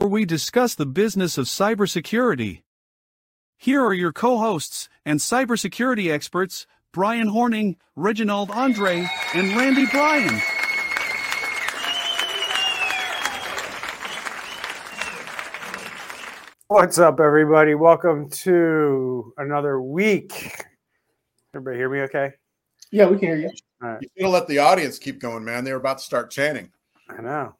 where we discuss the business of cybersecurity. Here are your co hosts and cybersecurity experts, Bryan Hornung, Reginald Andre, and Randy Bryan. What's up, everybody? Welcome to another week. Everybody hear me okay? Yeah, we can hear you. All right. You gotta let the audience keep going, man. They were about to start chanting. I know.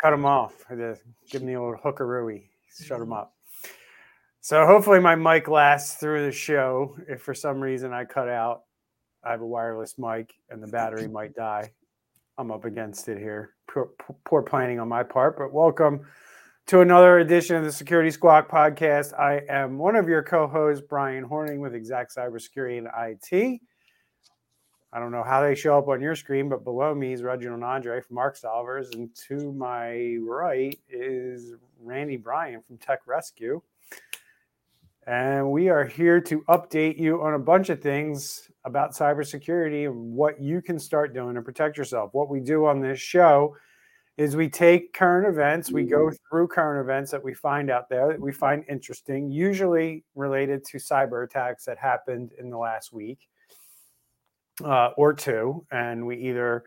Cut them off. Give them the old hookarooey. Shut them mm-hmm. up. So hopefully my mic lasts through the show. If for some reason I cut out, I have a wireless mic and the battery might die. I'm up against it here. Poor, poor planning on my part, but welcome to another edition of the Security Squawk podcast. I am one of your co-hosts, Bryan Hornung with Xact Cybersecurity and IT. I don't know how they show up on your screen, but below me is Reginald Andre from ARK Solvers, and to my right is Randy Bryan from Tech Rescue. And we are here to update you on a bunch of things about cybersecurity and what you can start doing to protect yourself. What we do on this show is we take current events, we go through current events that we find out there that we find interesting, usually related to cyber attacks that happened in the last week uh, or two, and we either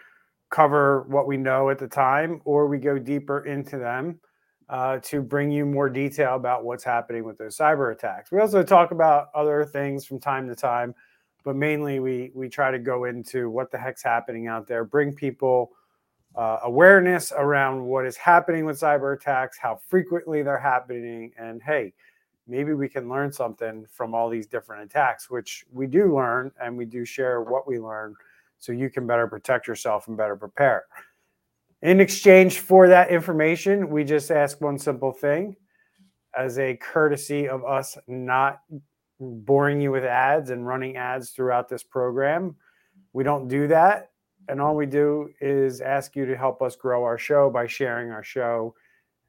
cover what we know at the time or we go deeper into them uh, to bring you more detail about what's happening with those cyber attacks. We also talk about other things from time to time, but mainly we we try to go into what the heck's happening out there, bring people uh, awareness around what is happening with cyber attacks, how frequently they're happening, and hey, maybe we can learn something from all these different attacks, which we do learn and we do share what we learn so you can better protect yourself and better prepare. In exchange for that information, we just ask one simple thing as a courtesy of us not boring you with ads and running ads throughout this program. We don't do that. And all we do is ask you to help us grow our show by sharing our show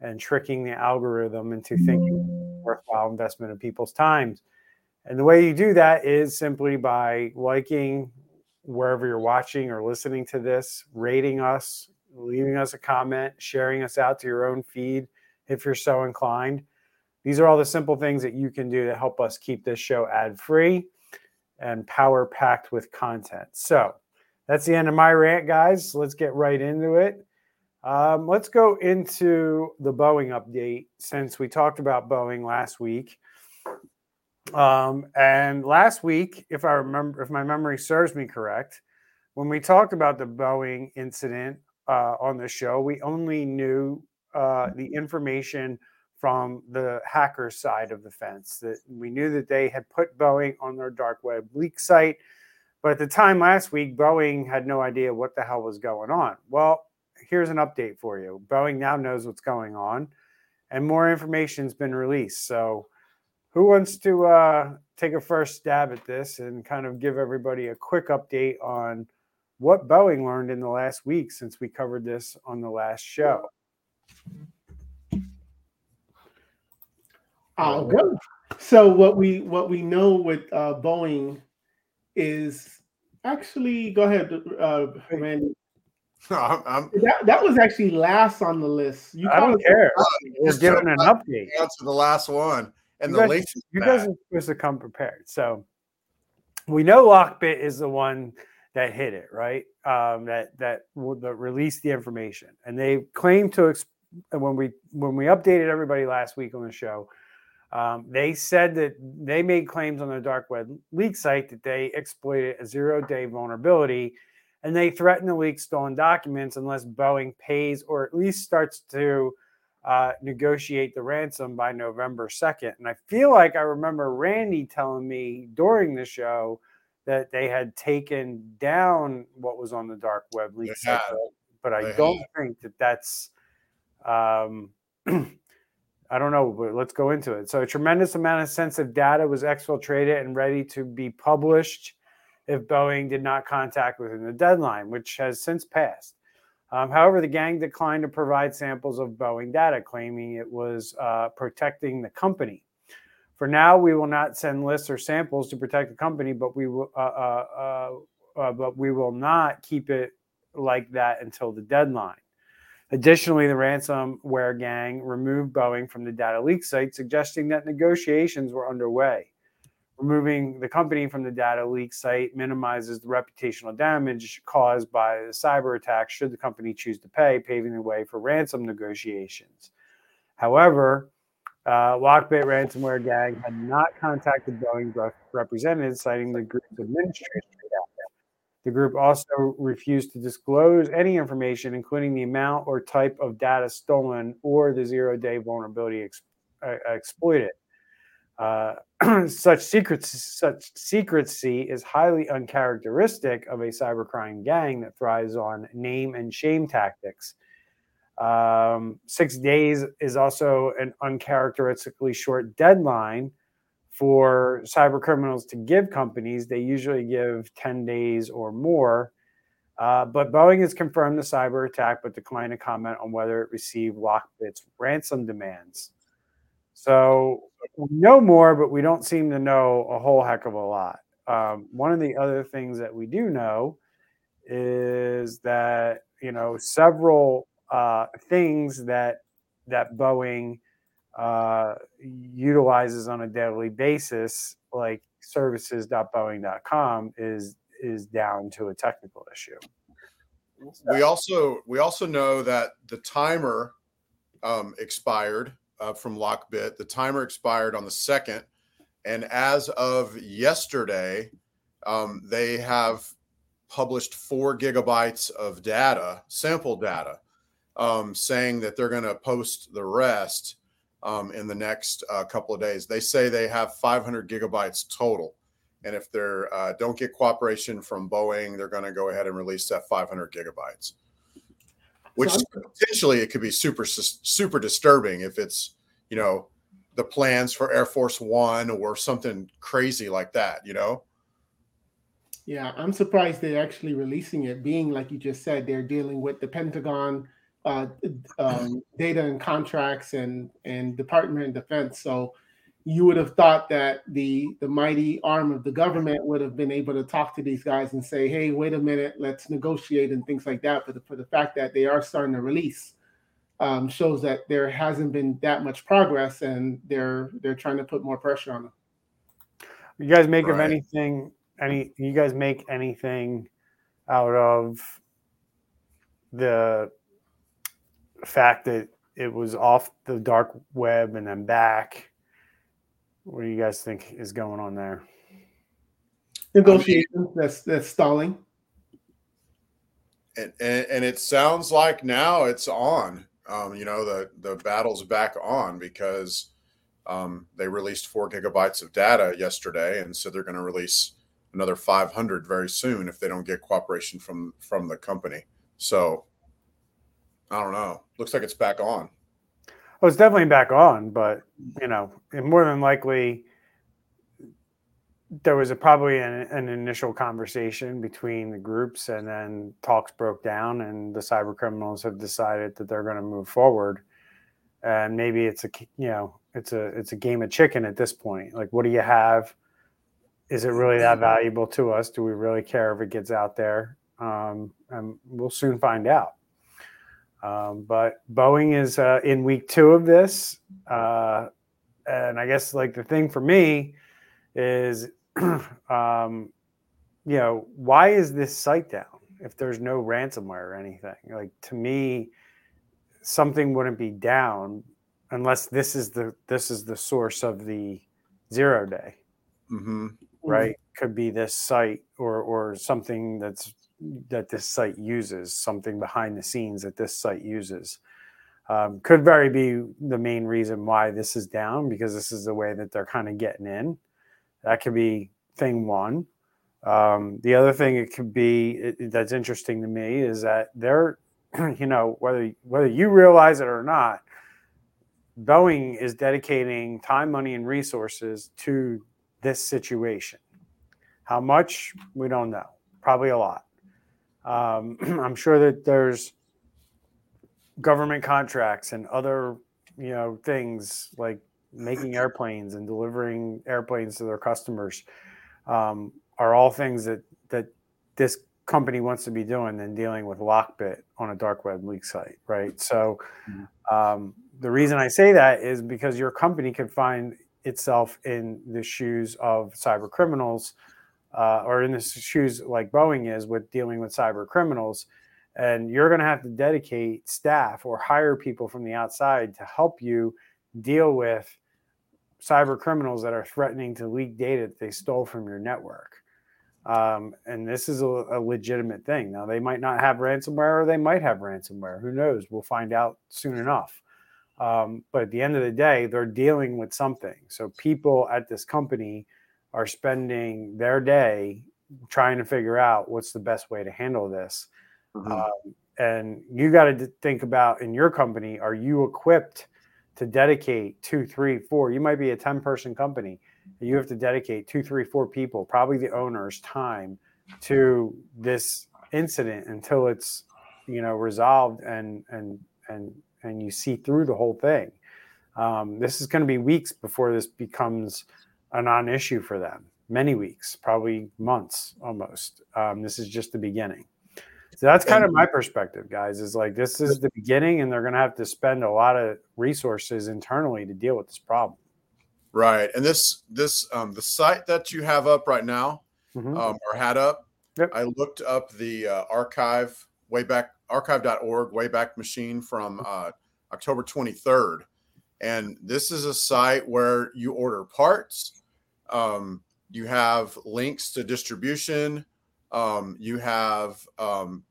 and tricking the algorithm into thinking worthwhile investment of people's times. And the way you do that is simply by liking wherever you're watching or listening to this, rating us, leaving us a comment, sharing us out to your own feed if you're so inclined. These are all the simple things that you can do to help us keep this show ad free and power packed with content. So that's the end of my rant, guys. Let's get right into it. Um, let's go into the Boeing update since we talked about Boeing last week. Um, and last week, if I remember, if my memory serves me correct, when we talked about the Boeing incident uh, on the show, we only knew uh, the information from the hacker side of the fence. That we knew that they had put Boeing on their dark web leak site, but at the time last week, Boeing had no idea what the hell was going on. Well, here's an update for you. Boeing now knows what's going on, and more information's been released. So, who wants to uh, take a first stab at this and kind of give everybody a quick update on what Boeing learned in the last week since we covered this on the last show? I'll go. So what we what we know with uh, Boeing is actually go ahead, uh, Randy. No, I'm, I'm That, that was actually last on the list. You I don't probably- care. We're just giving an update. answer the last one, and You the guys- link is You bad. guys are supposed to come prepared. So we know Lockbit is the one that hit it, right? Um, that that w- that released the information, and they claim to ex- when we when we updated everybody last week on the show. Um, they said that they made claims on their dark web leak site that they exploited a zero day vulnerability and they threaten to leak stolen documents unless Boeing pays or at least starts to uh, negotiate the ransom by November 2nd. And I feel like I remember Randy telling me during the show that they had taken down what was on the dark web leak site, but I They don't think that that's. Um, I don't know, but let's go into it. So, a tremendous amount of sensitive data was exfiltrated and ready to be published if Boeing did not contact within the deadline, which has since passed. Um, however, the gang declined to provide samples of Boeing data, claiming it was uh, protecting the company. For now, we will not send lists or samples to protect the company, but we will, uh, uh, uh, uh, but we will not keep it like that until the deadline. Additionally, the ransomware gang removed Boeing from the data leak site, suggesting that negotiations were underway. Removing the company from the data leak site minimizes the reputational damage caused by the cyber attack should the company choose to pay, paving the way for ransom negotiations. However, uh, Lockbit ransomware gang had not contacted Boeing representatives, citing the group's administrative The group also refused to disclose any information, including the amount or type of data stolen or the zero day vulnerability ex- uh, exploited. Uh, such secrecy, such secrecy is highly uncharacteristic of a cybercrime gang that thrives on name and shame tactics. Um, six days is also an uncharacteristically short deadline for cyber criminals to give companies. They usually give 10 days or more. Uh, but Boeing has confirmed the cyber attack, but declined to comment on whether it received Lockbit's ransom demands. So we know more, but we don't seem to know a whole heck of a lot. Um, one of the other things that we do know is that you know several uh, things that that Boeing uh, utilizes on a daily basis, like services.boeing.com, is is down to a technical issue. We also we also know that the timer um, expired uh, from Lockbit. The timer expired on the second, and as of yesterday, um, they have published four gigabytes of data, sample data, um, saying that they're going to post the rest um, in the next uh, couple of days. They say they have 500 gigabytes total. And if they uh, don't get cooperation from Boeing, they're going to go ahead and release that 500 gigabytes which so potentially it could be super super disturbing if it's you know the plans for Air Force One or something crazy like that. You know. Yeah, I'm surprised they're actually releasing it. Being like you just said, they're dealing with the Pentagon uh, um, data and contracts and and Department of Defense. So you would have thought that the the mighty arm of the government would have been able to talk to these guys and say, "Hey, wait a minute, let's negotiate and things like that." But for the fact that they are starting to release um, shows that there hasn't been that much progress, and they're they're trying to put more pressure on them. You guys make right. of anything? Any? You guys make anything out of the fact that it was off the dark web and then back? What do you guys think is going on there? Negotiations. That's that's stalling. And, and, and it sounds like now it's on. Um, you know the the battle's back on because um, they released four gigabytes of data yesterday, and so they're going to release another 500 very soon if they don't get cooperation from from the company. So I don't know. Looks like it's back on. Well, it's definitely back on, but you know, more than likely, there was a, probably an, an, initial conversation between the groups, and then talks broke down, and the cyber criminals have decided that they're going to move forward. And maybe it's a you know it's a it's a game of chicken at this point. Like, what do you have? Is it really that valuable to us? Do we really care if it gets out there? Um, and we'll soon find out. Um, but Boeing is uh, in week two of this. Uh, and I guess like the thing for me is, um, you know, why is this site down if there's no ransomware or anything? Like to me, something wouldn't be down unless this is the this is the source of the zero day. Mm-hmm. Right? Could be this site or or something that's that this site uses, something behind the scenes that this site uses. Um, could very be the main reason why this is down because this is the way that they're kind of getting in. That could be thing one. Um, the other thing it could be it, that's interesting to me is that they're, you know, whether whether you realize it or not, Boeing is dedicating time, money, and resources to this situation. How much we don't know. Probably a lot. Um, I'm sure that there's government contracts and other, you know, things like making airplanes and delivering airplanes to their customers um, are all things that that this company wants to be doing than dealing with Lockbit on a dark web leak site, right? So, mm-hmm. um, the reason I say that is because your company could find itself in the shoes of cyber criminals, uh, or in the shoes like Boeing is with dealing with cyber criminals, and you're going to have to dedicate staff or hire people from the outside to help you deal with cyber criminals that are threatening to leak data that they stole from your network. Um, and this is a, a, legitimate thing. Now, they might not have ransomware or they might have ransomware. Who knows? We'll find out soon enough. Um, but at the end of the day, they're dealing with something. So people at this company are spending their day trying to figure out what's the best way to handle this. Mm-hmm. Um, and you got to think about in your company, are you equipped to dedicate two, three, four? You might be a 10 person company you have to dedicate two, three, four people, probably the owner's time to this incident until it's you know resolved and and and and you see through the whole thing. Um, this is going to be weeks before this becomes a non-issue for them. Many weeks, probably months, almost. Um, this is just the beginning. So that's kind of my perspective, guys. Is like this is the beginning, and they're going to have to spend a lot of resources internally to deal with this problem. Right, and this this um, the site that you have up right now, mm-hmm. um, or had up. Yep. I looked up the uh, archive way back archive.org wayback machine from uh, October 23rd, and this is a site where you order parts. Um, you have links to distribution. Um, you have um,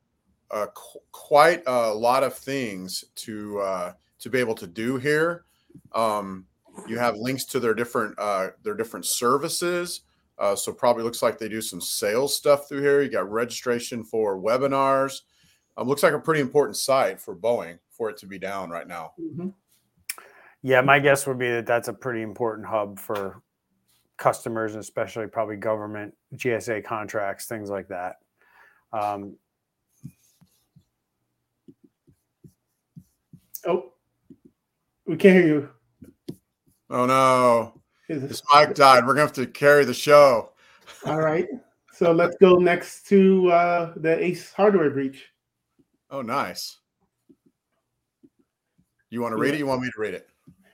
qu- quite a lot of things to uh, to be able to do here. Um, you have links to their different uh, their different services. Uh, so probably looks like they do some sales stuff through here. You got registration for webinars. Um, looks like a pretty important site for Boeing for it to be down right now. Mm-hmm. Yeah, my guess would be that that's a pretty important hub for customers, and especially probably government GSA contracts, things like that. Um, oh, we can't hear you. Oh no. This mic died. We're gonna have to carry the show. All right. So let's go next to uh, the Ace hardware breach. Oh, nice. You want to read it? You want me to read it?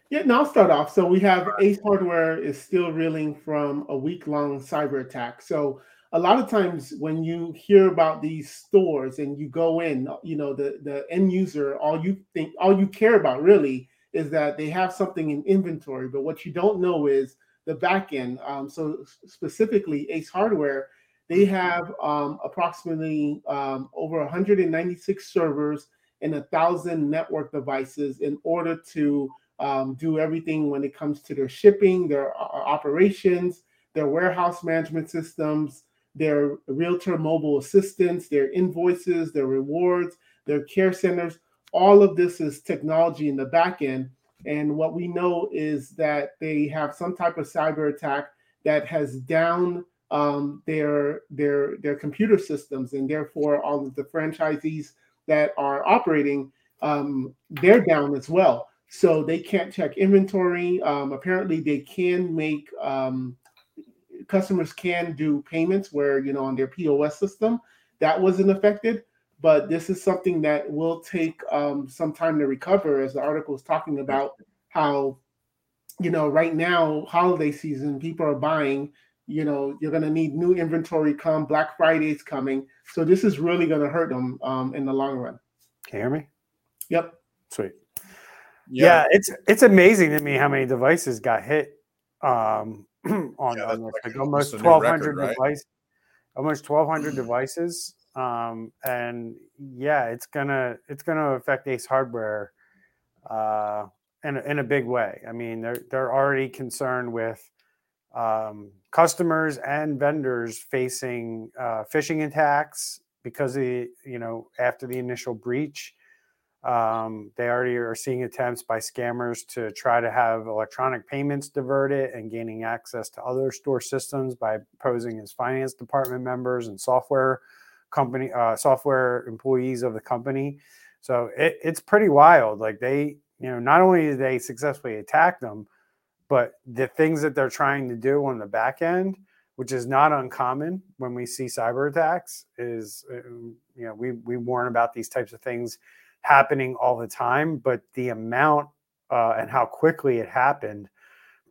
Yeah, no, I'll start off. So we have Ace Hardware is still reeling from a week-long cyber attack. So a lot of times when you hear about these stores and you go in, you know, the the end user, all you think, all you care about really is that they have something in inventory, but what you don't know is the back end. Um, so specifically, Ace Hardware, they have um, approximately um, over 196 servers and a thousand network devices in order to um, do everything when it comes to their shipping, their uh, operations, their warehouse management systems, their realtor mobile assistants, their invoices, their rewards, their care centers all of this is technology in the back end. And what we know is that they have some type of cyber attack that has down um, their their their computer systems, and therefore all of the franchisees that are operating um, they're down as well. So they can't check inventory. Um, apparently, they can make um, customers can do payments where you know on their POS system that wasn't affected but this is something that will take um, some time to recover as the article is talking about how you know right now holiday season people are buying you know you're going to need new inventory come black friday's coming. So this is really going to hurt them um, in the long run. Can you hear me? Yep. Sweet yeah. yeah. it's it's amazing to me how many devices got hit um, on, on like, like almost 1200 record, right? devices almost 1200 devices um, and yeah, it's gonna it's gonna affect Ace Hardware uh, in a, in a big way. I mean, they're they're already concerned with um, customers and vendors facing uh, phishing attacks because the you know after the initial breach. Um, they already are seeing attempts by scammers to try to have electronic payments diverted and gaining access to other store systems by posing as finance department members and software company uh, software employees of the company. So it, it's pretty wild. Like they, you know, not only did they successfully attack them, but the things that they're trying to do on the back end which is not uncommon when we see cyber attacks. Is uh, you know we we warn about these types of things happening all the time, but the amount uh, and how quickly it happened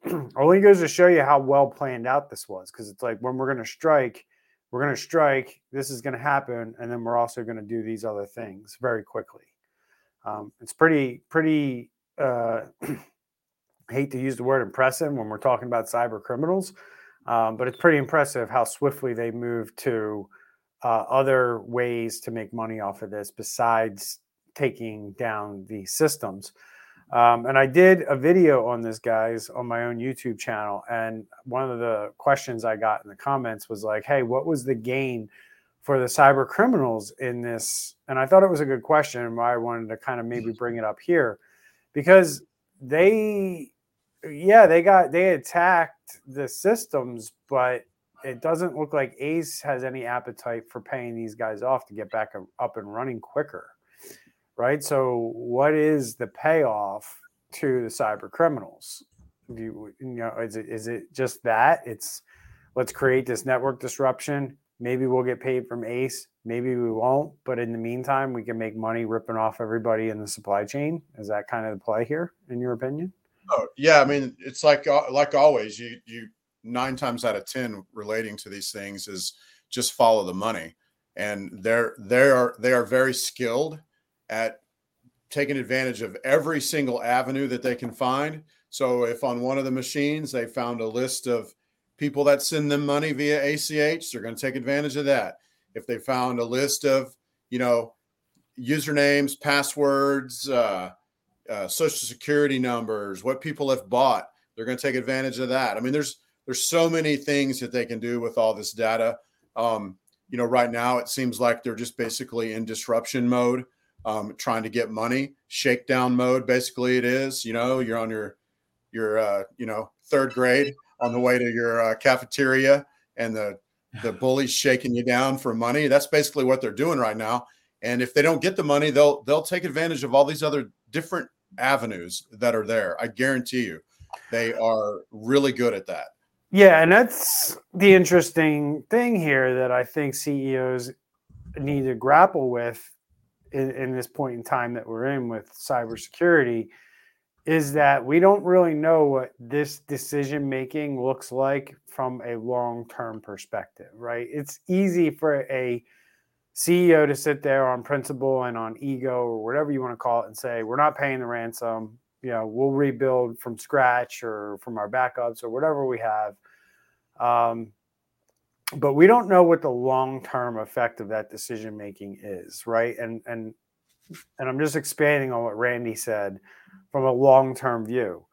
only goes to show you how well planned out this was. Because it's like when we're going to strike, we're going to strike. This is going to happen, and then we're also going to do these other things very quickly. Um, it's pretty pretty. Uh, hate to use the word impressive when we're talking about cyber criminals, um, but it's pretty impressive how swiftly they move to uh, other ways to make money off of this besides taking down the systems. Um, and I did a video on this, guys, on my own YouTube channel. And one of the questions I got in the comments was like, hey, what was the gain for the cyber criminals in this? And I thought it was a good question and I wanted to kind of maybe bring it up here because they, yeah, they got, they attacked the systems, but it doesn't look like Ace has any appetite for paying these guys off to get back up and running quicker right? So, what is the payoff to the cyber criminals? Do you, you know, is it is it just that? It's let's create this network disruption. Maybe we'll get paid from Ace. Maybe we won't. But in the meantime, we can make money ripping off everybody in the supply chain. Is that kind of the play here, in your opinion? Oh yeah, I mean it's like uh, like always. You you nine times out of ten relating to these things is just follow the money, and they're they are they are very skilled at taking advantage of every single avenue that they can find. So if on one of the machines they found a list of people that send them money via ACH, they're going to take advantage of that. If they found a list of, you know, usernames, passwords, uh, uh, social security numbers, what people have bought, they're going to take advantage of that. I mean, there's there's so many things that they can do with all this data. Um, you know, right now it seems like they're just basically in disruption mode um, trying to get money. Shakedown mode, basically, it is. You know, you're on your your uh, you know third grade on the way to your uh, cafeteria, and the the bully's shaking you down for money. That's basically what they're doing right now. And if they don't get the money, they'll they'll take advantage of all these other different avenues that are there. I guarantee you, they are really good at that. Yeah, and that's the interesting thing here that I think CEOs need to grapple with in, in this point in time that we're in with cybersecurity is that we don't really know what this decision making looks like from a long term perspective, right? It's easy for a CEO to sit there on principle and on ego or whatever you want to call it and say, we're not paying the ransom. You know, we'll rebuild from scratch or from our backups or whatever we have. Um, but we don't know what the long-term effect of that decision making is right? And and and i'm just expanding on what randy said from a long-term view.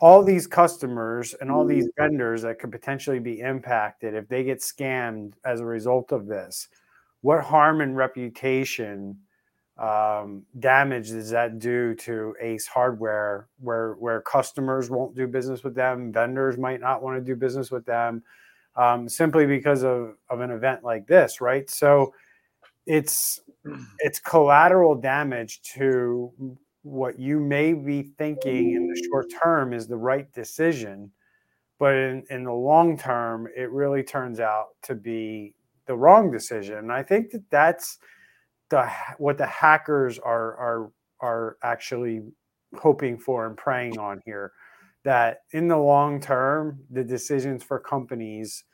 All these customers and all these vendors that could potentially be impacted if they get scammed as a result of this what harm and reputation um, damage does that do to ace hardware where where customers won't do business with them vendors might not want to do business with them um, simply because of, of an event like this, right? So it's it's collateral damage to what you may be thinking in the short term is the right decision, but in, in the long term, it really turns out to be the wrong decision. And I think that that's the what the hackers are are are actually hoping for and preying on here that in the long term, the decisions for companies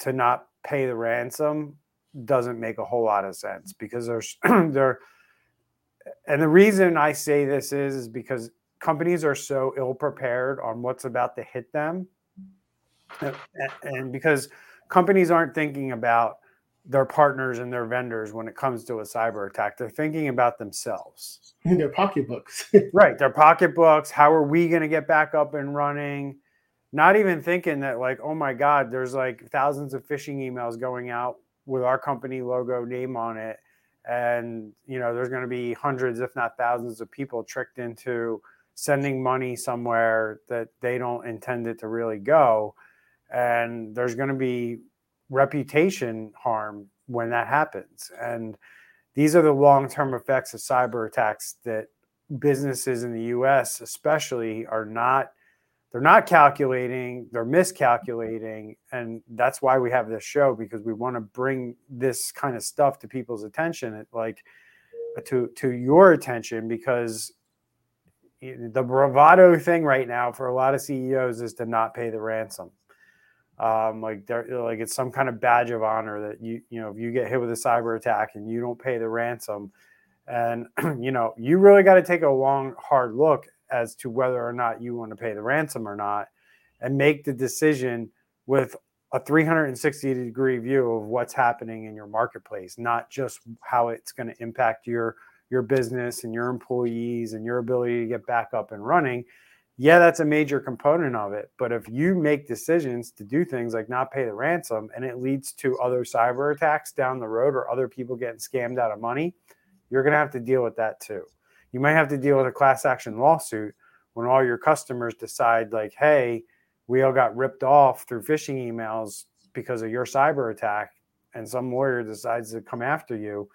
to not pay the ransom doesn't make a whole lot of sense because there's there and the reason I say this is is because companies are so ill prepared on what's about to hit them and because companies aren't thinking about their partners and their vendors when it comes to a cyber attack. They're thinking about themselves. In their pocketbooks. right. Their pocketbooks. How are we going to get back up and running? Not even thinking that, like, oh my God, there's like thousands of phishing emails going out with our company logo name on it. And, you know, there's going to be hundreds, if not thousands, of people tricked into sending money somewhere that they don't intend it to really go. And there's going to be reputation harm when that happens. And these are the long term effects of cyber attacks that businesses in the US, especially, are not. they're not calculating, they're miscalculating. And that's why we have this show because we want to bring this kind of stuff to people's attention, like uh, to, to your attention, because the bravado thing right now for a lot of CEOs is to not pay the ransom. Um, like they're like it's some kind of badge of honor that you you know if you get hit with a cyber attack and you don't pay the ransom, and you know you really got to take a long hard look as to whether or not you want to pay the ransom or not and make the decision with a 360 degree view of what's happening in your marketplace not just how it's going to impact your your business and your employees and your ability to get back up and running yeah that's a major component of it but if you make decisions to do things like not pay the ransom and it leads to other cyber attacks down the road or other people getting scammed out of money you're going to have to deal with that too. You might have to deal with a class action lawsuit when all your customers decide like hey we all got ripped off through phishing emails because of your cyber attack and some lawyer decides to come after you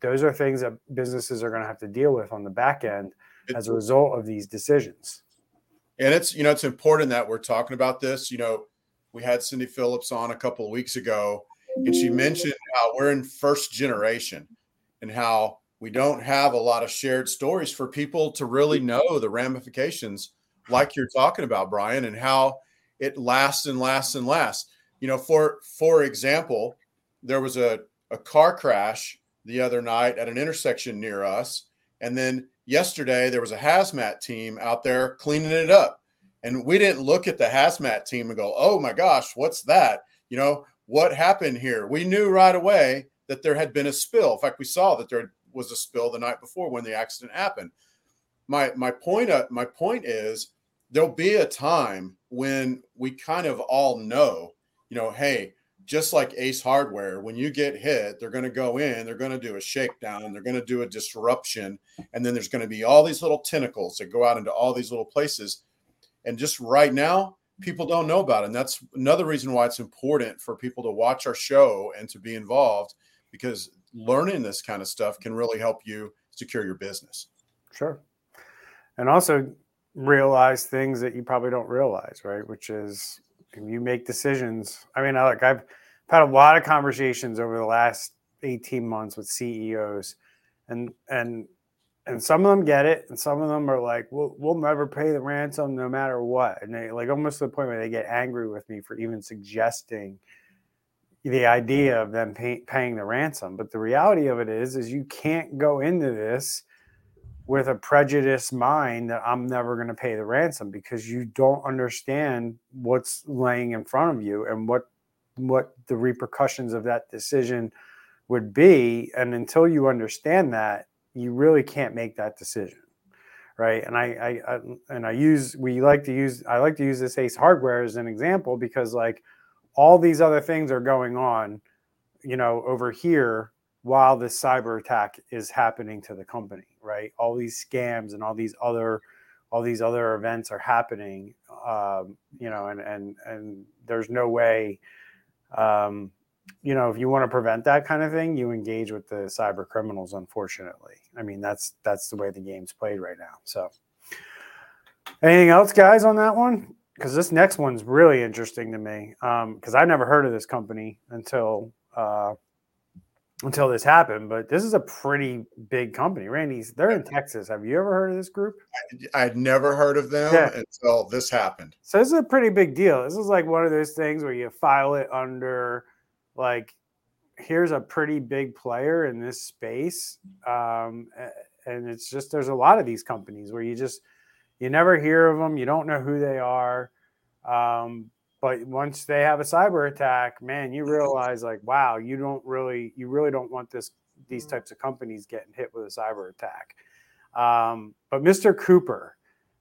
those are things that businesses are going to have to deal with on the back end as a result of these decisions and it's you know it's important that we're talking about this. You know we had cindy phillips on a couple of weeks ago and she mentioned how we're in first generation and how we don't have a lot of shared stories for people to really know the ramifications like you're talking about brian and how it lasts and lasts and lasts. You know for for example there was a, a car crash the other night at an intersection near us and then yesterday there was a hazmat team out there cleaning it up. And we didn't look at the hazmat team and go oh my gosh what's that? You know what happened here? We knew right away that there had been a spill. In fact we saw that there was a spill the night before when the accident happened. My my point uh, my point is there'll be a time when we kind of all know, you know, hey, just like Ace Hardware, when you get hit, they're going to go in, they're going to do a shakedown, they're going to do a disruption, and then there's going to be all these little tentacles that go out into all these little places. And just right now, people don't know about it. And that's another reason why it's important for people to watch our show and to be involved because learning this kind of stuff can really help you secure your business. Sure. And also realize things that you probably don't realize, right? Which is you make decisions. I mean, like I've had a lot of conversations over the last 18 months with CEOs and and and some of them get it and some of them are like we'll, we'll never pay the ransom no matter what and they like almost to the point where they get angry with me for even suggesting the idea of them pay, paying the ransom but the reality of it is is you can't go into this with a prejudiced mind that i'm never going to pay the ransom because you don't understand what's laying in front of you and what what the repercussions of that decision would be. And until you understand that you really can't make that decision right? And I, I, I and i use we like to use i like to use this ace hardware as an example because like all these other things are going on, you know, over here while this cyber attack is happening to the company, right? All these scams and all these other all these other events are happening, um, you know, and and and there's no way, um, you know, if you want to prevent that kind of thing, you engage with the cyber criminals. Unfortunately, I mean that's that's the way the game's played right now. So, anything else, guys, on that one? because this next one's really interesting to me because um, I never heard of this company until uh, until this happened. But this is a pretty big company. Randy's they're in Texas. Have you ever heard of this group? I, would never heard of them yeah. until this happened. So this is a pretty big deal. This is like one of those things where you file it under like here's a pretty big player in this space, um, and it's just there's a lot of these companies where you just you never hear of them. You don't know who they are. Um, but once they have a cyber attack, man, you realize like, wow, you don't really, you really don't want this these types of companies getting hit with a cyber attack. Um, but Mr. Cooper,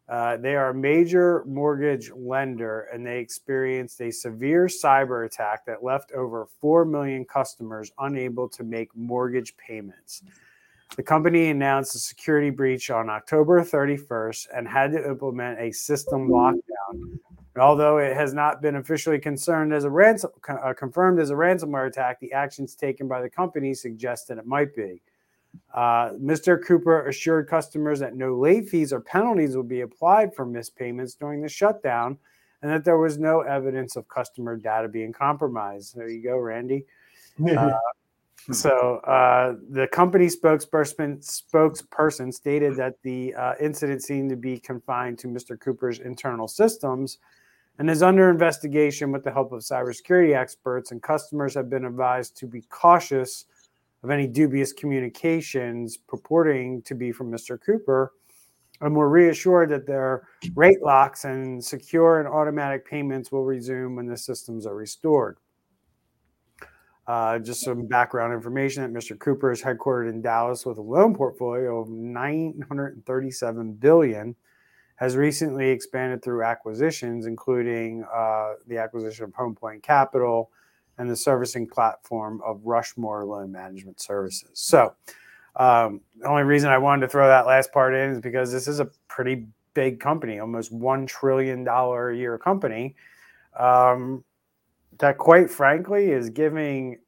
uh, they are a major mortgage lender and they experienced a severe cyber attack that left over 4 million customers unable to make mortgage payments. The company announced a security breach on October 31st and had to implement a system lockdown. And although it has not been officially concerned as a ransom, uh, confirmed as a ransomware attack, the actions taken by the company suggest that it might be. Uh, Mr. Cooper assured customers that no late fees or penalties would be applied for missed payments during the shutdown and that there was no evidence of customer data being compromised. There you go, Randy. Uh, so uh, the company spokesperson spokesperson stated that the uh, incident seemed to be confined to Mr. Cooper's internal systems and is under investigation with the help of cybersecurity experts. And customers have been advised to be cautious of any dubious communications purporting to be from Mr. Cooper. And we're reassured that their rate locks and secure and automatic payments will resume when the systems are restored. Uh, just some background information that Mr. Cooper is headquartered in Dallas with a loan portfolio of 937 billion. Has recently expanded through acquisitions, including uh, the acquisition of Homepoint Capital and the servicing platform of Rushmore Loan Management Services. So, um, the only reason I wanted to throw that last part in is because this is a pretty big company, almost one trillion dollar a year company. Um, that quite frankly is giving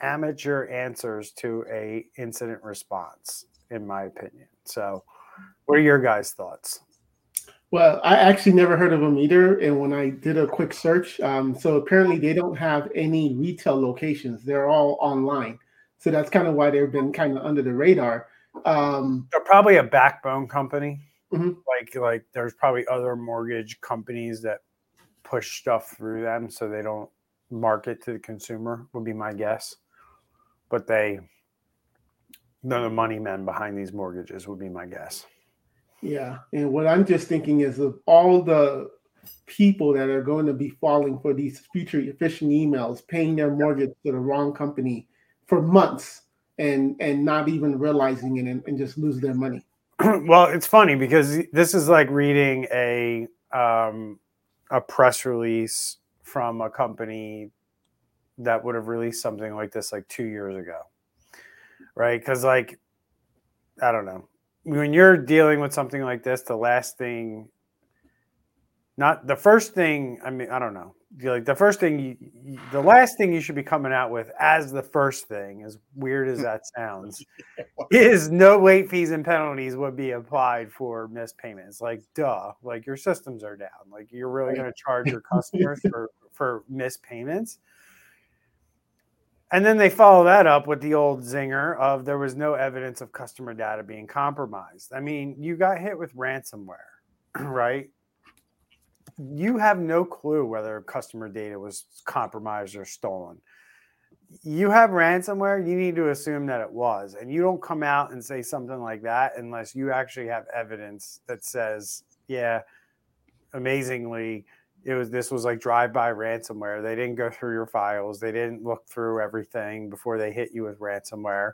amateur answers to a incident response in my opinion so what are your guys thoughts well i actually never heard of them either and when i did a quick search um, so apparently they don't have any retail locations. They're all online. So that's kind of why they've been kind of under the radar. Um, they're probably a backbone company. Mhm. like like there's probably other mortgage companies that push stuff through them so they don't market to the consumer would be my guess. But they they're the money men behind these mortgages would be my guess Yeah, and what I'm just thinking is of all the people that are going to be falling for these future phishing emails, paying their mortgage to the wrong company for months and and not even realizing it and, and just lose their money. well, it's funny because this is like reading a um, a press release from a company that would have released something like this like two years ago, right? Because like I don't know when you're dealing with something like this, the last thing, not the first thing. I mean, I don't know. Like the first thing, you, you, the last thing you should be coming out with as the first thing, as weird as that sounds, is no late fees and penalties would be applied for missed payments. Like, duh, like your systems are down. Like, you're really going to charge your customers for for missed payments. And then they follow that up with the old zinger of there was no evidence of customer data being compromised. I mean, you got hit with ransomware, right? You have no clue whether customer data was compromised or stolen. You have ransomware, you need to assume that it was. And you don't come out and say something like that unless you actually have evidence that says, yeah, amazingly, it was this was like drive-by ransomware. They didn't go through your files. They didn't look through everything before they hit you with ransomware.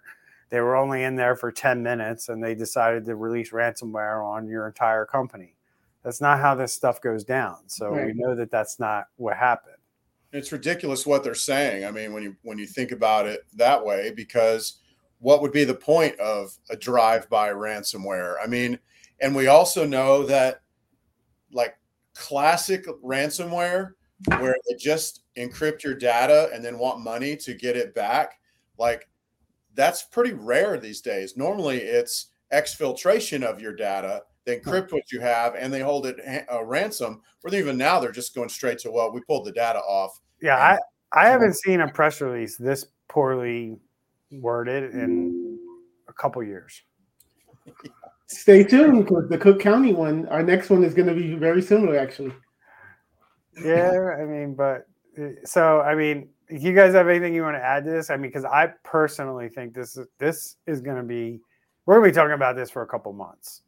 They were only in there for 10 minutes and they decided to release ransomware on your entire company. That's not how this stuff goes down. So Right. we know that that's not what happened. It's ridiculous what they're saying. I mean, when you when you think about it that way, because what would be the point of a drive-by ransomware? I mean, and we also know that like classic ransomware where they just encrypt your data and then want money to get it back, like that's pretty rare these days. Normally it's exfiltration of your data, they encrypt what you have and they hold it a ransom. Or even now they're just going straight to well, we pulled the data off. Yeah, I, I haven't seen a press release this poorly worded in a couple years. Stay tuned because the Cook County one, our next one is going to be very similar, actually. Yeah, I mean, but uh, so I mean, if you guys have anything you want to add to this? I mean, because I personally think this is this is going to be we're going to be talking about this for a couple months.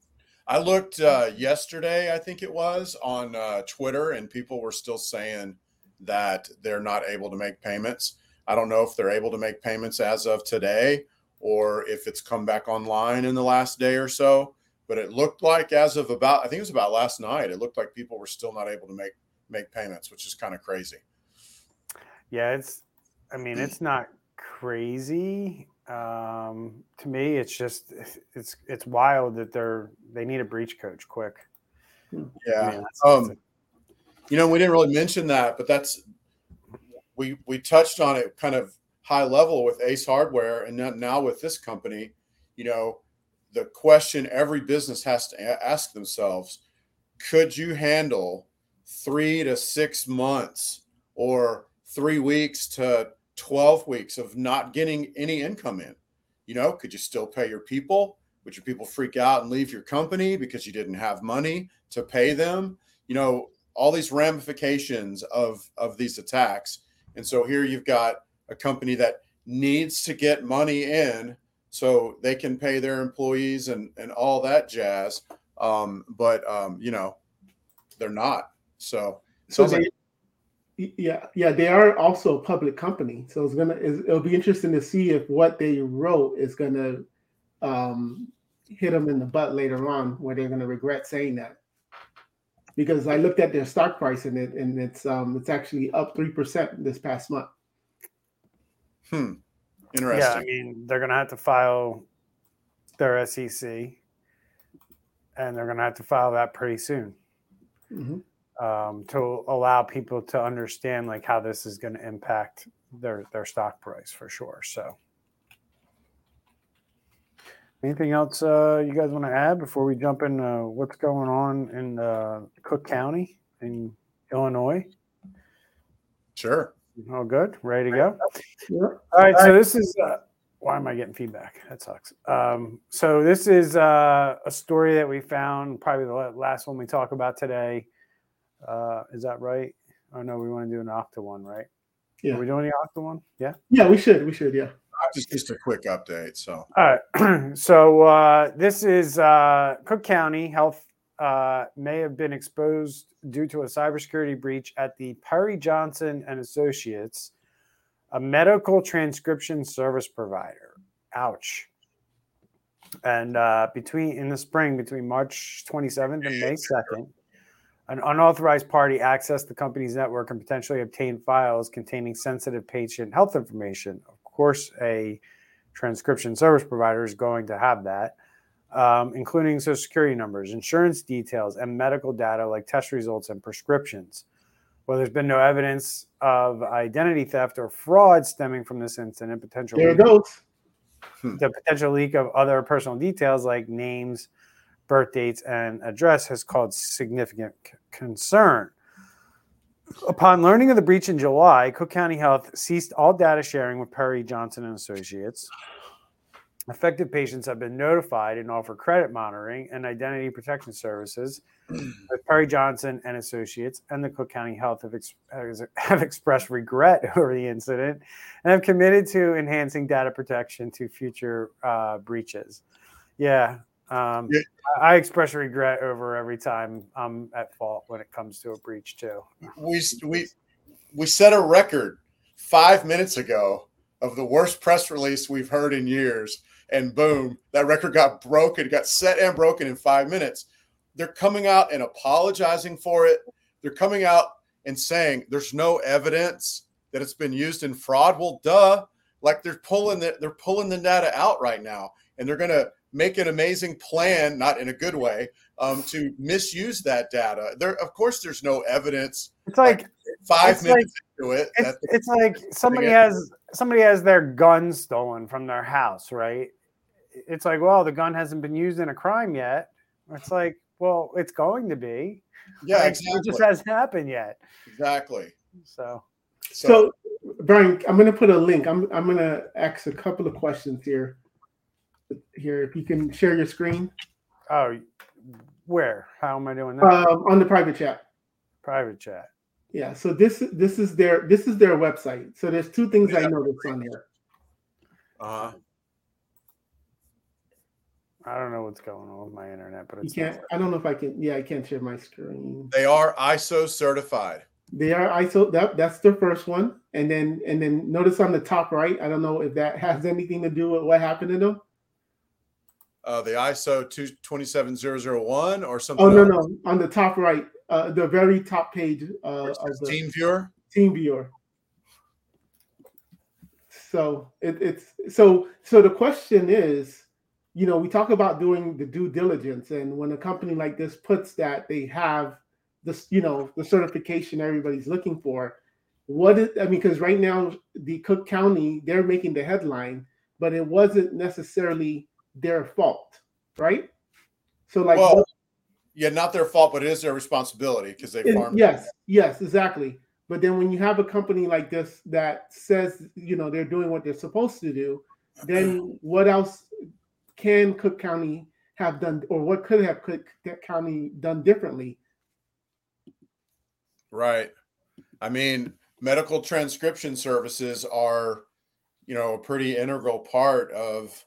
I looked uh, yesterday, I think it was, on uh, Twitter, and people were still saying that they're not able to make payments. I don't know if they're able to make payments as of today or if it's come back online in the last day or so. But it looked like as of about, I think it was about last night, it looked like people were still not able to make make payments, which is kind of crazy. Yeah, it's I mean, it's not crazy. Um, to me, it's just it's it's wild that they're they need a breach coach quick. Yeah. I mean, that's- um, that's you know, we didn't really mention that, but that's we we touched on it kind of high level with Ace Hardware, and now- with this company, you know, the question every business has to ask themselves could you handle three to six months or three weeks to 12 weeks of not getting any income in? You know, could you still pay your people? Would your people freak out and leave your company because you didn't have money to pay them? You know, all these ramifications of of these attacks. And so here you've got a company that needs to get money in so they can pay their employees and and all that jazz. Um, but um, you know, they're not. So So like they, yeah, yeah, they are also a public company. So it's gonna it's, it'll be interesting to see if what they wrote is gonna um, hit them in the butt later on, where they're gonna regret saying that. Because I looked at their stock price and it and it's um it's actually up three percent this past month. Hmm, Interesting. Yeah. I mean, they're going to have to file their SEC, and they're going to have to file that pretty soon Mhm. um, to allow people to understand like how this is going to impact their their stock price for sure. So, anything else uh, you guys want to add before we jump in? Uh, what's going on in uh, Cook County in Illinois? Sure. All good, ready to go. Yeah. All right, so this is uh, why am I getting feedback? That sucks. Um, so this is uh, a story that we found, probably the last one we talk about today. Uh, is that right? Oh no, we want to do an Okta one, right? Yeah. Are we doing the Okta one? Yeah. Yeah, we should. We should. Yeah. Just just a quick update. So All right. so uh, this is uh, Cook County Health uh, may have been exposed due to a cybersecurity breach at the Perry Johnson and Associates, a medical transcription service provider. Ouch. And uh, between in the spring, between March 27th and May 2nd, an unauthorized party accessed the company's network and potentially obtained files containing sensitive patient health information. Of course, a transcription service provider is going to have that, um, including social security numbers, insurance details, and medical data like test results and prescriptions. Well, there's been no evidence of identity theft or fraud stemming from this incident. Potential There leak- goes. the potential leak of other personal details like names, birth dates, and address has caused significant c- concern. Upon learning of the breach in July, Cook County Health ceased all data sharing with Perry Johnson and Associates. Affected patients have been notified and offer credit monitoring and identity protection services. Perry Johnson and Associates and the Cook County Health have, ex- have expressed regret over the incident and have committed to enhancing data protection to future uh, breaches. Yeah, um, Yeah. I I express regret over every time I'm at fault when it comes to a breach too. we we we set a record five minutes ago of the worst press release we've heard in years, and boom, that record got broken, got set and broken in five minutes. They're coming out and apologizing for it. They're coming out and saying there's no evidence that it's been used in fraud. Well, duh, like they're pulling the, they're pulling the data out right now, and they're gonna make an amazing plan, not in a good way, um, to misuse that data. There, of course, there's no evidence It's like five It's minutes into it. it's, it's like somebody has somebody has their gun stolen from their house, right? It's like, well, the gun hasn't been used in a crime yet. It's like, well, it's going to be. yeah, Like, exactly. It just hasn't happened yet. exactly. So So, So, Bryan, I'm going to put a link. I'm I'm going to ask a couple of questions here. Here, if you can share your screen Oh, where? How am I doing that? um, on the private chat. Private chat. Yeah. So this this is their this is their website. So there's two things I noticed on here. uh, I don't know what's going on with my internet, but You can't. I don't know if I can. Yeah, I can't share my screen. they are ISO certified. They are ISO. That that's the first one, and then and then notice on the top right. I don't know if that has anything to do with what happened to them. Uh, the ISO 27001 or something. Oh no else. no on the top right, uh, the very top page uh, of the TeamViewer. team viewer. So it, it's so so the question is, you know, we talk about doing the due diligence, and when a company like this puts that they have this, you know, the certification everybody's looking for, what is I mean, because right now the Cook County they're making the headline, but it wasn't necessarily their fault, right? So like well, yeah, not their fault, but it is their responsibility because they farm. Yes, yes, exactly. But then when you have a company like this that says, you know, they're doing what they're supposed to do, then what else can Cook County have done, or what could have Cook County done differently? Right. I mean, medical transcription services are, you know, a pretty integral part of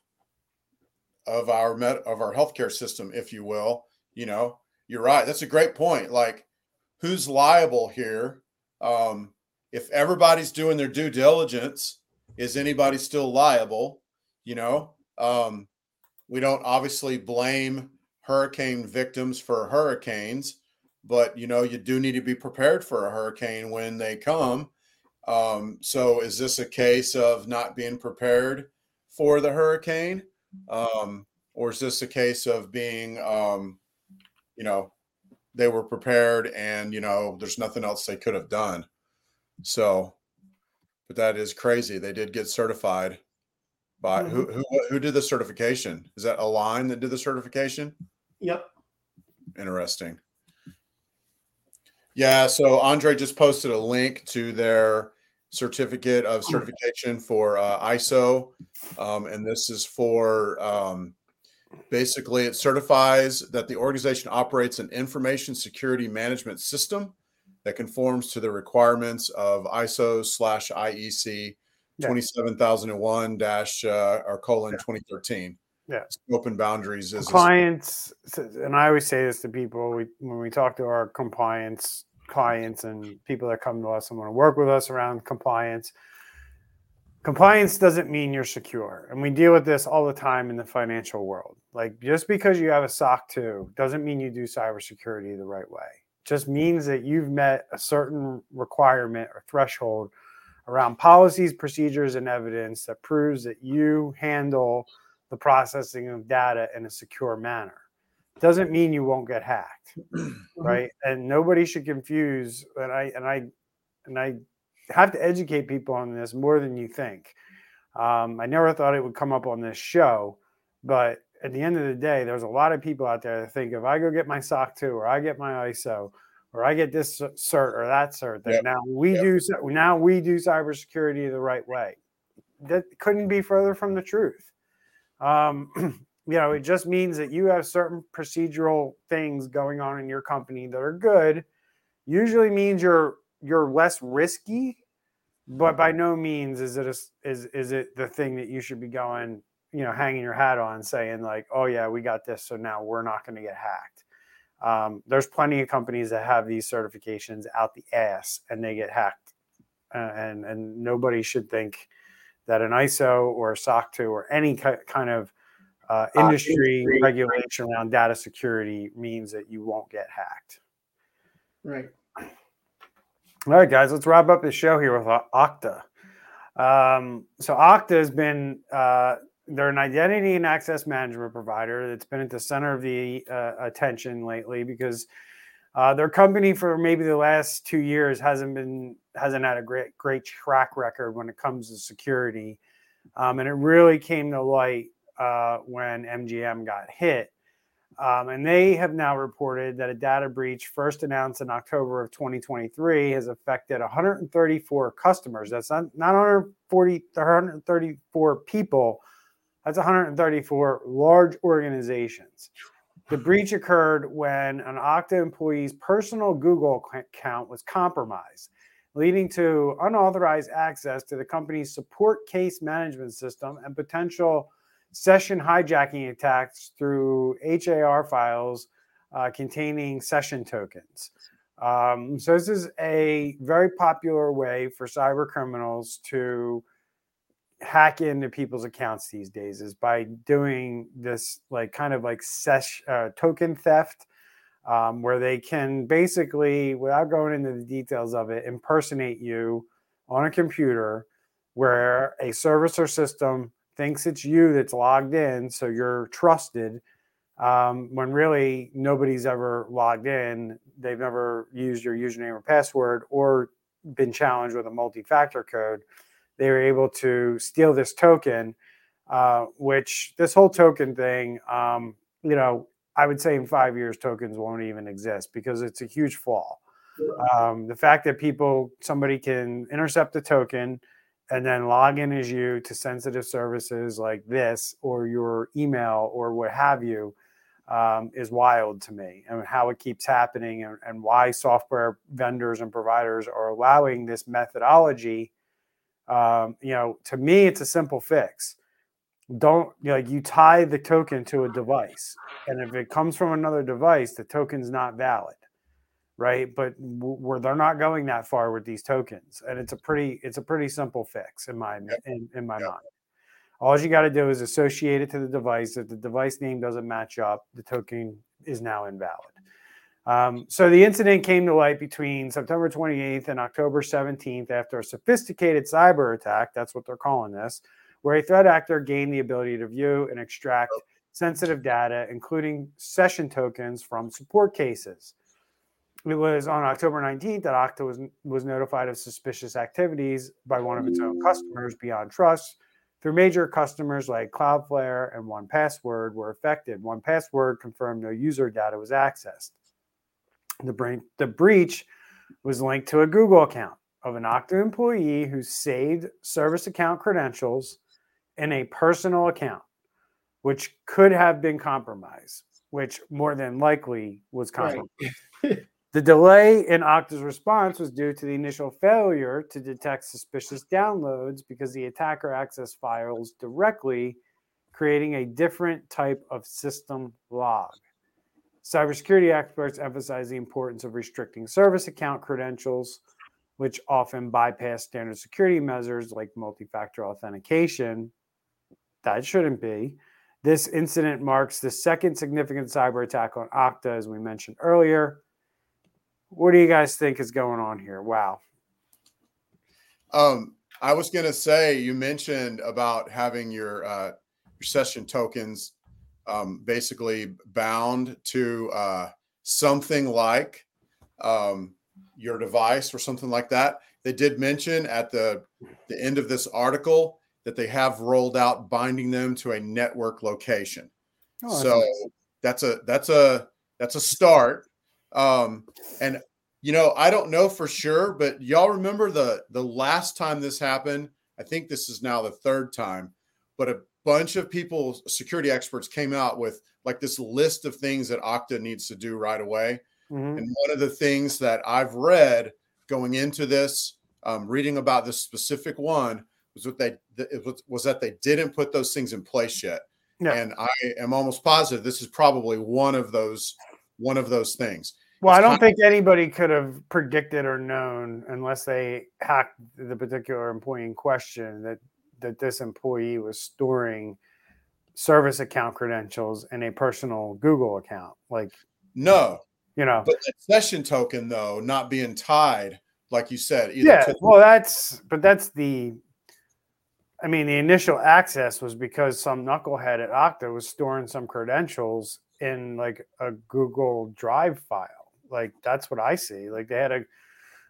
of our med of our healthcare system, if you will. You know, you're right. That's a great point. Like, who's liable here? Um, if everybody's doing their due diligence, is anybody still liable? You know, um, we don't obviously blame hurricane victims for hurricanes, but you know, you do need to be prepared for a hurricane when they come. Um, so, is this a case of not being prepared for the hurricane? Um, or is this a case of being, um, you know, they were prepared and, you know, there's nothing else they could have done? So, but that is crazy. They did get certified by mm-hmm. who, who, who did the certification? Is that A-LIGN that did the certification? Yep. Interesting. Yeah, so Andre just posted a link to their certificate of certification for uh, ISO, um, and this is for um, basically it certifies that the organization operates an information security management system that conforms to the requirements of ISO slash IEC twenty seven thousand and one dash uh, or colon twenty thirteen. Yeah. Open boundaries is compliance, and I always say this to people we, when we talk to our compliance clients and people that come to us and want to work with us around compliance. Compliance doesn't mean you're secure. And we deal with this all the time in the financial world. Like just because you have a SOC 2 doesn't mean you do cybersecurity the right way. It just means that you've met a certain requirement or threshold around policies, procedures, and evidence that proves that you handle the processing of data in a secure manner. Doesn't mean you won't get hacked mm-hmm. right? And nobody should confuse and i and i and i have to educate people on this more than you think. Um, i never thought it would come up on this show but at the end of the day there's a lot of people out there that think if i go get my soc 2 or i get my iso or i get this cert or that cert that yep. now we yep. do now we do cybersecurity the right way that couldn't be further from the truth um, you know, it just means that you have certain procedural things going on in your company that are good. Usually means you're you're less risky, but by no means is it a, is is it the thing that you should be going, you know, hanging your hat on, saying like, oh yeah, we got this, so now we're not going to get hacked. Um, there's plenty of companies that have these certifications out the ass and they get hacked, uh, and and nobody should think that an ISO or a SOC 2 or any kind of uh, industry uh, regulation around data security means that you won't get hacked. Right. All right, guys, let's wrap up the show here with Okta. Um, so Okta has been uh, they're an identity and access management provider that's been at the center of the uh, attention lately because uh, their company for maybe the last two years hasn't been hasn't had a great great track record when it comes to security, um, and it really came to light uh, when MGM got hit. Um, and they have now reported that a data breach first announced in October of 2023 has affected 134 customers. That's not, not 140, 134 people. That's 134 large organizations. The breach occurred when an Okta employee's personal Google account was compromised, leading to unauthorized access to the company's support case management system and potential session hijacking attacks through HAR files uh, containing session tokens. Um, so this is a very popular way for cyber criminals to hack into people's accounts these days is by doing this like kind of like sesh, uh, token theft um, where they can basically without going into the details of it impersonate you on a computer where a service or system thinks it's you that's logged in, so you're trusted. Um, when really nobody's ever logged in, they've never used your username or password or been challenged with a multi-factor code. They were able to steal this token uh, which this whole token thing, um, you know, I would say in five years tokens won't even exist because it's a huge flaw. Um, the fact that people somebody can intercept a token and then log in as you to sensitive services like this or your email or what have you um, is wild to me and how it keeps happening and, and, why software vendors and providers are allowing this methodology um, you know to me it's a simple fix. Don't you know, like you tie the token to a device and if it comes from another device the token's not valid right? But where they're not going that far with these tokens and it's a pretty it's a pretty simple fix in my yep. in, in my yep. mind. All you got to do is associate it to the device. If the device name doesn't match up the token is now invalid um, so the incident came to light between september 28th and october 17th after a sophisticated cyber attack that's what they're calling this where a threat actor gained the ability to view and extract sensitive data including session tokens from support cases it was on October 19th that Okta was, was notified of suspicious activities by one of its own customers, BeyondTrust. Through major customers like Cloudflare and 1Password were affected. 1Password confirmed no user data was accessed. The, brain, the breach was linked to a Google account of an Okta employee who saved service account credentials in a personal account, which could have been compromised, which more than likely was compromised. Right. The delay in Okta's response was due to the initial failure to detect suspicious downloads because the attacker accessed files directly, creating a different type of system log. Cybersecurity experts emphasize the importance of restricting service account credentials, which often bypass standard security measures like multi factor authentication. That shouldn't be. This incident marks the second significant cyber attack on Okta, as we mentioned earlier. What do you guys think is going on here? Wow. Um, I was going to say you mentioned about having your uh, your session tokens um, basically bound to uh, something like um, your device or something like that. They did mention at the the end of this article that they have rolled out binding them to a network location. Oh, so nice. that's a that's a that's a start. Um, and you know, I don't know for sure, but y'all remember the the last time this happened? I think this is now the third time, but a bunch of people, security experts, came out with like this list of things that Okta needs to do right away. Mm-hmm. And one of the things that I've read going into this, um, reading about this specific one, was what they was, was that they didn't put those things in place yet. Yeah. And I am almost positive this is probably one of those one of those things. Well, I don't think anybody could have predicted or known unless they hacked the particular employee in question that that this employee was storing service account credentials in a personal Google account. Like no, you know, but the session token though not being tied, like you said. yeah, to- well, that's but that's the. I mean, the initial access was because some knucklehead at Okta was storing some credentials in like a Google Drive file. Like that's what I see. Like they had a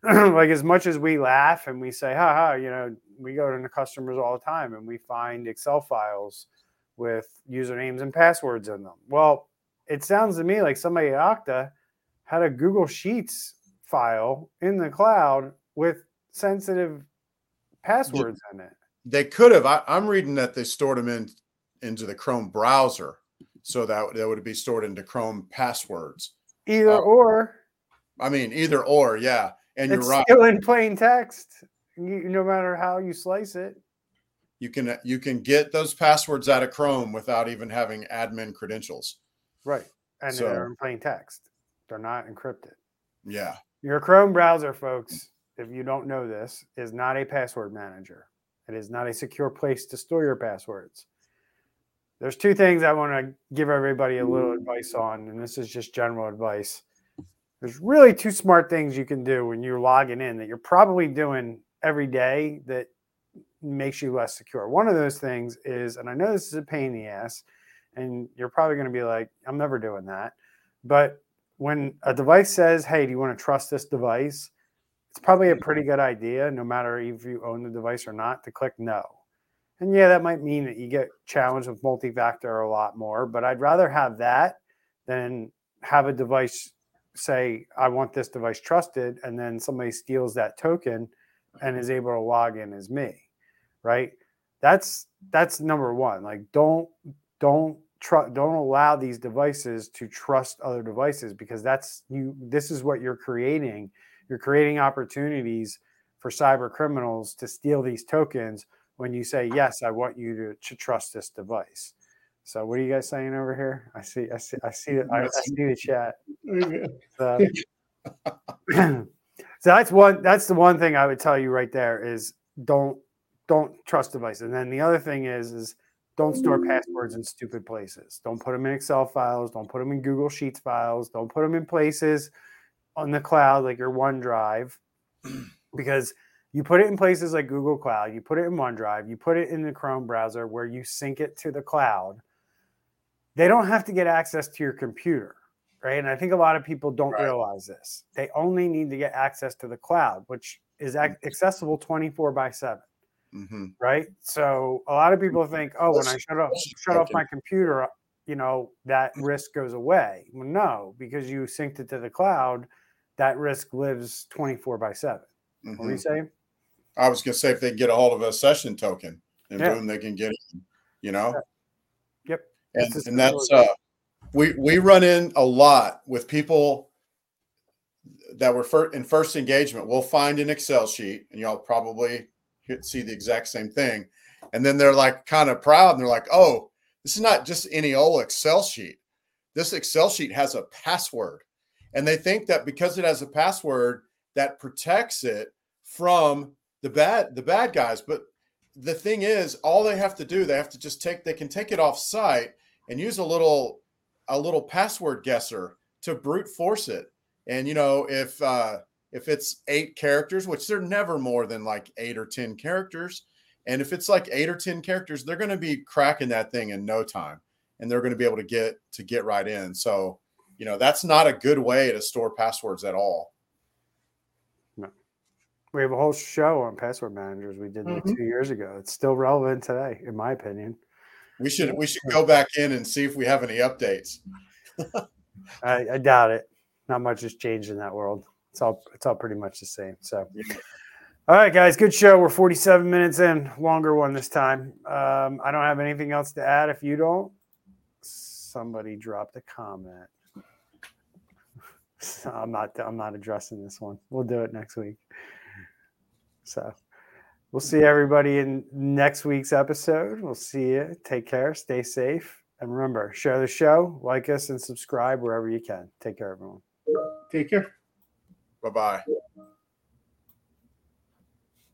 like as much as we laugh and we say, ha ha, you know, we go to the customers all the time and we find Excel files with usernames and passwords in them. Well, it sounds to me like somebody at Okta had a Google Sheets file in the cloud with sensitive passwords in it. They could have. I, am reading that they stored them in into the Chrome browser, so that that would be stored into Chrome passwords. Either uh, or. I mean, either or, yeah. And it's you're right. Still in plain text, you, no matter how you slice it. You can you can get those passwords out of Chrome without even having admin credentials. Right, and so, they're in plain text. They're not encrypted. Yeah. Your Chrome browser, folks, if you don't know this, is not a password manager. It is not a secure place to store your passwords there's two things I want to give everybody a little advice on, and this is just general advice. There's really two smart things you can do when you're logging in that you're probably doing every day that makes you less secure. One of those things is, and I know this is a pain in the ass, and you're probably going to be like, I'm never doing that. But when a device says, Hey, do you want to trust this device? It's probably a pretty mm-hmm. good idea, no matter if you own the device or not, to click no And yeah, that might mean that you get challenged with multi-factor a lot more, but I'd rather have that than have a device say, I want this device trusted, and then somebody steals that token and is able to log in as me. Right. That's that's number one. Like don't don't trust don't allow these devices to trust other devices because that's you this is what you're creating. You're creating opportunities for cyber criminals to steal these tokens when you say, Yes, I want you to, to trust this device. So what are you guys saying over here? I see, I see, I see, I, I see the chat. So, so that's one. That's the one thing I would tell you right there is don't don't trust devices. And then the other thing is is don't store passwords in stupid places. Don't put them in Excel files. Don't put them in Google Sheets files. Don't put them in places on the cloud like your OneDrive, because you put it in places like Google Cloud. You put it in OneDrive. You put it in the Chrome browser where you sync it to the cloud they don't have to get access to your computer, right? And I think a lot of people don't right. realize this. They only need to get access to the cloud, which is mm-hmm. accessible 24 by 7. Mm-hmm. Right. So a lot of people think, oh, when I shut off shut off my computer, you know, that risk goes away. Well, no, because you synced it to the cloud, that risk lives 24 by 7. Mm-hmm. What are you saying? I was gonna say if they get a hold of a session token and yeah. boom, they can get it, you know. Yep and, and that's uh, we we run in a lot with people that were fir- in first engagement. We'll find an Excel sheet, and y'all probably see the exact same thing, and then they're like kind of proud, and they're like, "Oh, this is not just any old Excel sheet. This Excel sheet has a password." And they think that because it has a password that protects it from the bad the bad guys, but the thing is, all they have to do, they have to just take, they can take it off site and use a little a little password guesser to brute force it. And you know, if uh, if it's eight characters, which they're never more than like eight or ten characters, and if it's like eight or ten characters, they're going to be cracking that thing in no time, and they're going to be able to get to get right in. So, you know, that's not a good way to store passwords at all. No. We have a whole show on password managers we did mm-hmm. two years ago. It's still relevant today, in my opinion. We should we should go back in and see if we have any updates. I, I, doubt it. Not much has changed in that world. It's all it's all pretty much the same. So, all right, guys, good show. We're 47 minutes in, longer one this time. Um, I don't have anything else to add. If you don't, somebody dropped a comment. So I'm not I'm not addressing this one. We'll do it next week. So. We'll see everybody in next week's episode. We'll see you. Take care. Stay safe. And remember, share the show, like us, and subscribe wherever you can. Take care, everyone. Take care. Bye bye.